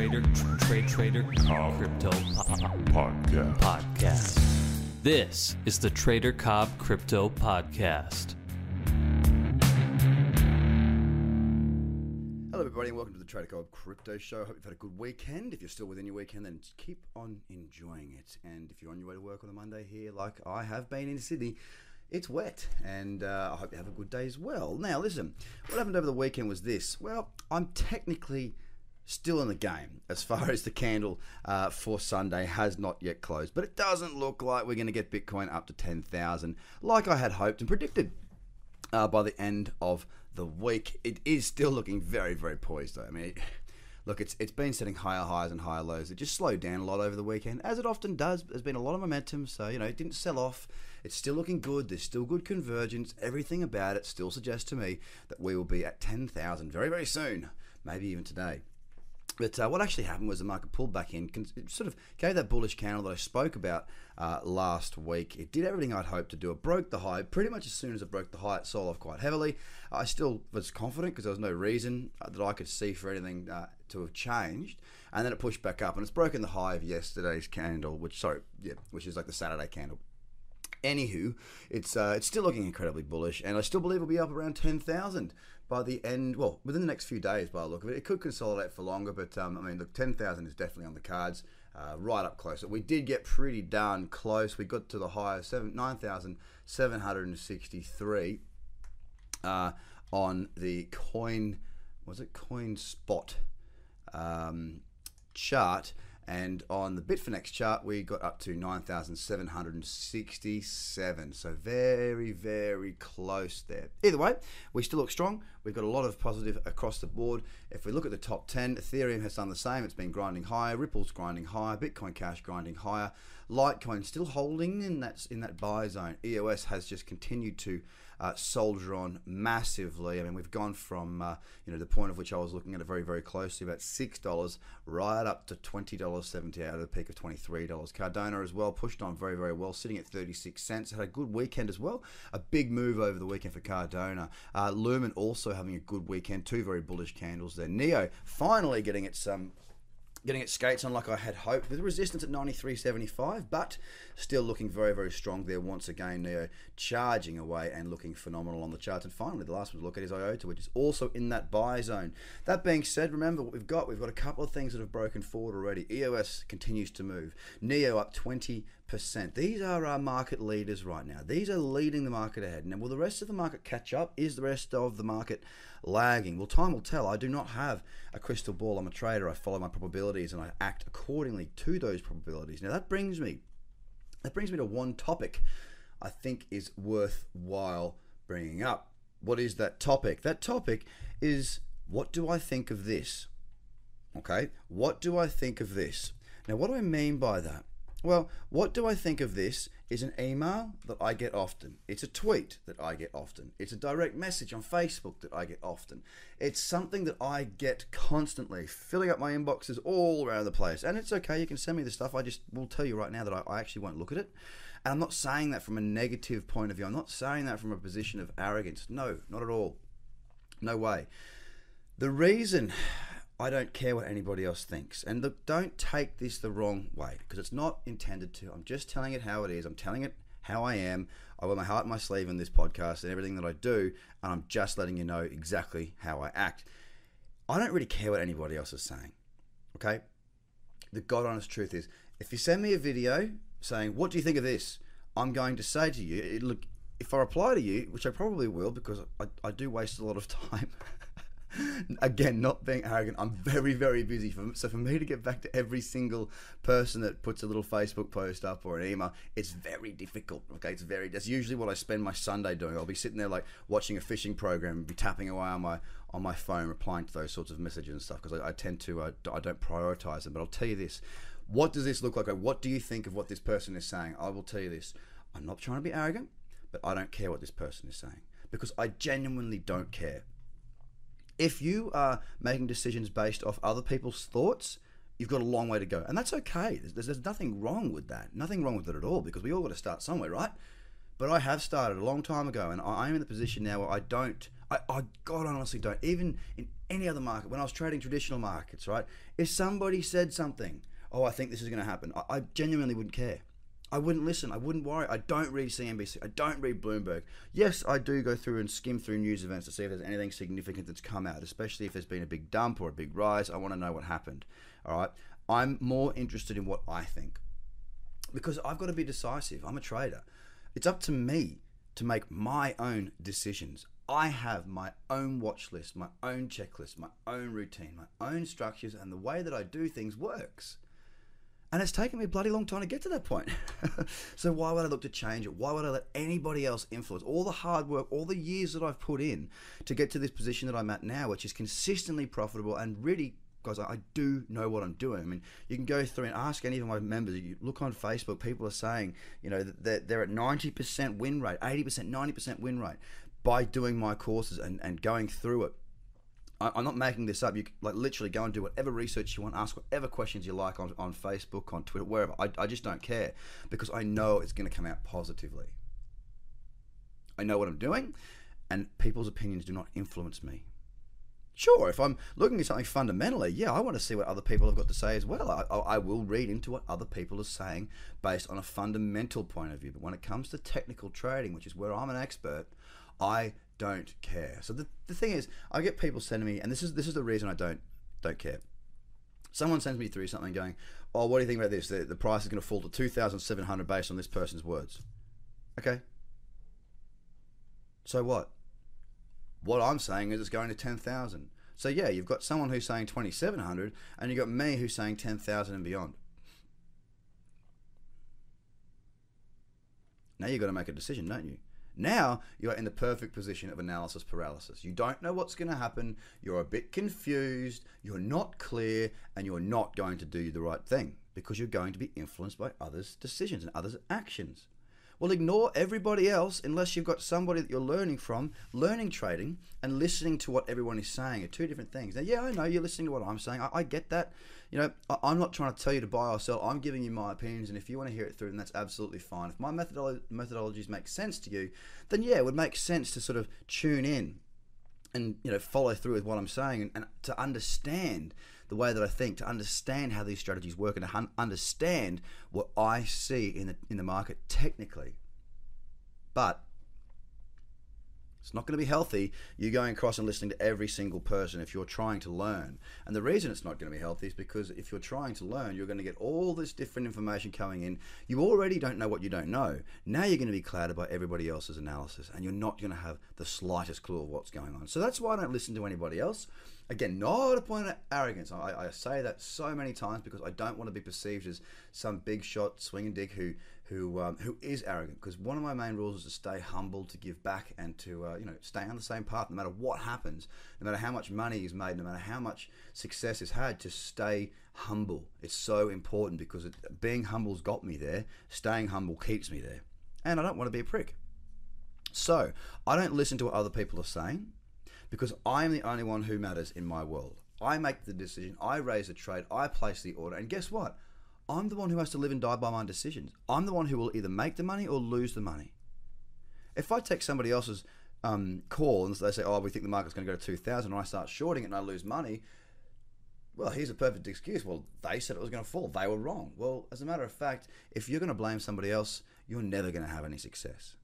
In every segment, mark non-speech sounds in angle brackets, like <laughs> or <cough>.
Trader Trade Trader Cobb Crypto po- Podcast. Podcast. This is the Trader Cobb Crypto Podcast. Hello, everybody, and welcome to the Trader Cobb Crypto Show. Hope you've had a good weekend. If you're still within your weekend, then keep on enjoying it. And if you're on your way to work on a Monday here, like I have been in Sydney, it's wet, and uh, I hope you have a good day as well. Now, listen, what happened over the weekend was this. Well, I'm technically still in the game as far as the candle uh, for Sunday has not yet closed, but it doesn't look like we're going to get Bitcoin up to 10,000 like I had hoped and predicted uh, by the end of the week. It is still looking very, very poised, though. I mean, <laughs> look, it's it's been setting higher highs and higher lows. It just slowed down a lot over the weekend, as it often does. There's been a lot of momentum, so you know it didn't sell off. It's still looking good. There's still good convergence. Everything about it still suggests to me that we will be at ten thousand very, very soon, maybe even today. But uh, what actually happened was the market pulled back in, sort of gave that bullish candle that I spoke about uh, last week. It did everything I'd hoped to do. It broke the high pretty much as soon as it broke the high. It sold off quite heavily. I still was confident because there was no reason uh, that I could see for anything uh, to have changed. And then it pushed back up, and it's broken the high of yesterday's candle, which sorry, yeah, which is like the Saturday candle. Anywho, it's uh, it's still looking incredibly bullish, and I still believe it'll be up around ten thousand by the end. Well, within the next few days, by the look of it, it could consolidate for longer, but um, I mean, look, ten thousand is definitely on the cards, uh, right up close. We did get pretty darn close. We got to the high seven nine thousand seven hundred and sixty three uh, on the coin. Was it CoinSpot um, chart? And on the Bitfinex chart, we got up to 9,767. So very, very close there. Either way, we still look strong. We've got a lot of positive across the board. If we look at the top 10, Ethereum has done the same. It's been grinding higher. Ripple's grinding higher. Bitcoin Cash grinding higher. Litecoin still holding in that in that buy zone. EOS has just continued to uh, soldier on massively. I mean, we've gone from uh, you know the point of which I was looking at it very very closely, about six dollars, right up to twenty dollars seventy out of the peak of twenty three dollars. Cardano as well pushed on very very well, sitting at thirty six cents. Had a good weekend as well. A big move over the weekend for Cardano. Uh, Lumen also having a good weekend. Two very bullish candles there. Neo finally getting its um getting its skates on like I had hoped with resistance at 93.75 but still looking very very strong there once again. Neo charging away and looking phenomenal on the charts. And finally the last one to look at is IOTA which is also in that buy zone. That being said remember what we've got? We've got a couple of things that have broken forward already. EOS continues to move. Neo up 20 percent. These are our market leaders right now. These are leading the market ahead. Now, will the rest of the market catch up? Is the rest of the market lagging? Well, time will tell. I do not have a crystal ball. I'm a trader. I follow my probabilities and I act accordingly to those probabilities. Now, that brings me that brings me to one topic I think is worthwhile bringing up. What is that topic? That topic is what do I think of this? Okay, what do I think of this? Now, what do I mean by that? Well, what do I think of this is an email that I get often. It's a tweet that I get often. It's a direct message on Facebook that I get often. It's something that I get constantly, filling up my inboxes all around the place. And it's okay, you can send me the stuff. I just will tell you right now that I, I actually won't look at it. And I'm not saying that from a negative point of view. I'm not saying that from a position of arrogance. No, not at all. No way. The reason I don't care what anybody else thinks. And look, don't take this the wrong way because it's not intended to. I'm just telling it how it is. I'm telling it how I am. I wear my heart in my sleeve in this podcast and everything that I do, and I'm just letting you know exactly how I act. I don't really care what anybody else is saying. Okay? The God honest truth is if you send me a video saying, What do you think of this? I'm going to say to you, look, if I reply to you, which I probably will because I, I do waste a lot of <laughs> time. <laughs> again, not being arrogant, I'm very, very busy. For, so for me to get back to every single person that puts a little Facebook post up or an email, it's very difficult. Okay, it's very. That's usually what I spend my Sunday doing. I'll be sitting there like watching a fishing program, and be tapping away on my on my phone, replying to those sorts of messages and stuff because I, I, tend to uh, I don't prioritize them. But I'll tell you this: what does this look like? What do you think of what this person is saying? I will tell you this: I'm not trying to be arrogant, but I don't care what this person is saying because I genuinely don't care if you are making decisions based off other people's thoughts, you've got a long way to go. And that's okay. There's, there's nothing wrong with that. Nothing wrong with it at all because we all got to start somewhere, right? But I have started a long time ago and I am in the position now where I don't, I, I God honestly don't, even in any other market, when I was trading traditional markets, right? If somebody said something, oh, I think this is going to happen, I, I genuinely wouldn't care. I wouldn't listen. I wouldn't worry. I don't read CNBC. I don't read Bloomberg. Yes, I do go through and skim through news events to see if there's anything significant that's come out, especially if there's been a big dump or a big rise. I want to know what happened. All right. I'm more interested in what I think because I've got to be decisive. I'm a trader. It's up to me to make my own decisions. I have my own watch list, my own checklist, my own routine, my own structures, and the way that I do things works. And it's taken me a bloody long time to get to that point. <laughs> so why would I look to change it? Why would I let anybody else influence all the hard work, all the years that I've put in to get to this position that I'm at now, which is consistently profitable and really guys, I do know what I'm doing. I mean, you can go through and ask any of my members. You look on Facebook, people are saying, you know, that they're at 90% win rate, 80%, 90% win rate by doing my courses and, and going through it. I, am not making this up. You like literally go and do whatever research you want, ask whatever questions you like on, on Facebook, on Twitter, wherever. I, I just don't care because I know it's going to come out positively. I know what I'm doing, and people's opinions do not influence me. Sure, if I'm looking at something fundamentally, yeah, I want to see what other people have got to say as well. I, I, will read into what other people are saying based on a fundamental point of view. But when it comes to technical trading, which is where I'm an expert, I don't care. So the, the thing is, I get people sending me, and this is this is the reason I don't don't care. Someone sends me through something going, "Oh, what do you think about this? The, the price is going to fall to two thousand seven hundred based on this person's words." Okay. So what? What I'm saying is it's going to ten thousand. So yeah, you've got someone who's saying twenty seven hundred, and you've got me who's saying ten thousand and beyond. Now you've got to make a decision, don't you? Now you're in the perfect position of analysis paralysis. You don't know what's going to happen, you're a bit confused, you're not clear, and you're not going to do the right thing because you're going to be influenced by others' decisions and others' actions. Well, ignore everybody else unless you've got somebody that you're learning from. Learning trading and listening to what everyone is saying are two different things. Now, yeah, I know you're listening to what I'm saying. I, I get that. You know, I, am not trying to tell you to buy or sell. I'm giving you my opinions, and if you want to hear it through, then that's absolutely fine. If my methodolo- methodologies make sense to you, then yeah, it would make sense to sort of tune in and you know follow through with what I'm saying and, and to understand the way that I think, to understand how these strategies work, and to understand what I see in the in the market technically. But it's not going to be healthy you going across and listening to every single person if you're trying to learn. And the reason it's not going to be healthy is because if you're trying to learn, you're going to get all this different information coming in. You already don't know what you don't know. Now you're going to be clouded by everybody else's analysis and you're not going to have the slightest clue of what's going on. So that's why I don't listen to anybody else. Again, not a point of arrogance. I, I say that so many times because I don't want to be perceived as some big shot swinging dick who who um, who is arrogant. Because one of my main rules is to stay humble, to give back, and to uh, you know stay on the same path no matter what happens, no matter how much money is made, no matter how much success is had. To stay humble. It's so important because it, being humble's got me there. Staying humble keeps me there, and I don't want to be a prick. So I don't listen to what other people are saying because I am the only one who matters in my world. I make the decision. I raise the trade. I place the order, and guess what? I'm the one who has to live and die by my decisions. I'm the one who will either make the money or lose the money. If I take somebody else's um, call and they say, "Oh, we think the market's going to go to 2,000," and I start shorting it and I lose money, well, here's a perfect excuse. Well, they said it was going to fall. They were wrong. Well, as a matter of fact, if you're going to blame somebody else, you're never going to have any success.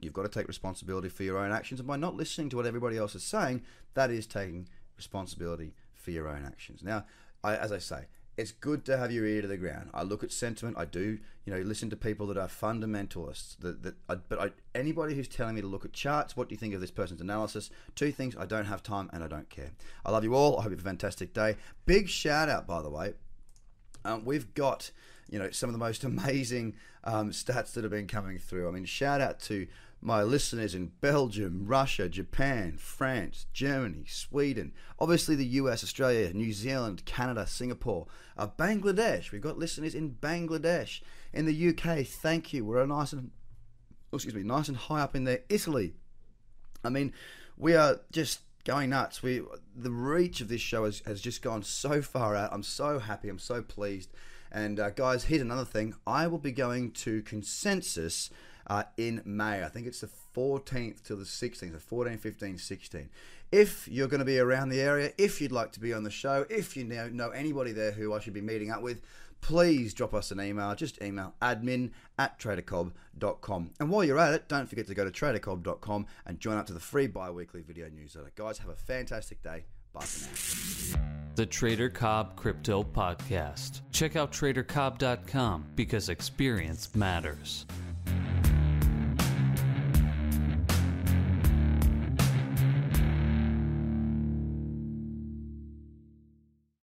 You've got to take responsibility for your own actions, and by not listening to what everybody else is saying, that is taking responsibility for your own actions. Now, I, as I say, it's good to have your ear to the ground. I look at sentiment. I do, you know, listen to people that are fundamentalists. That, that I, but I, anybody who's telling me to look at charts, what do you think of this person's analysis? Two things: I don't have time and I don't care. I love you all. I hope you have a fantastic day. Big shout out, by the way. Um, we've got, you know, some of the most <laughs> amazing um, stats that have been coming through. I mean, shout out to my listeners in Belgium, Russia, Japan, France, Germany, Sweden, obviously the US, Australia, New Zealand, Canada, Singapore, uh, Bangladesh. We've got listeners in Bangladesh, in the UK. Thank you. We're nice and oh, excuse me, nice and high up in there. Italy. I mean, we are just going nuts. We the reach of this show has, has just gone so far out. I'm so happy. I'm so pleased. And uh, guys, here's another thing. I will be going to consensus uh, in May. I think it's the 14th to the 16th, so 14, 15, 16. If you're going to be around the area, if you'd like to be on the show, if you know, know anybody there who I should be meeting up with, please drop us an email. Just email admin at tradercobb.com. And while you're at it, don't forget to go to tradercobb.com and join up to the free bi weekly video newsletter. Guys, have a fantastic day. Bye for now. The Trader Cobb Crypto Podcast. Check out tradercobb.com because experience matters.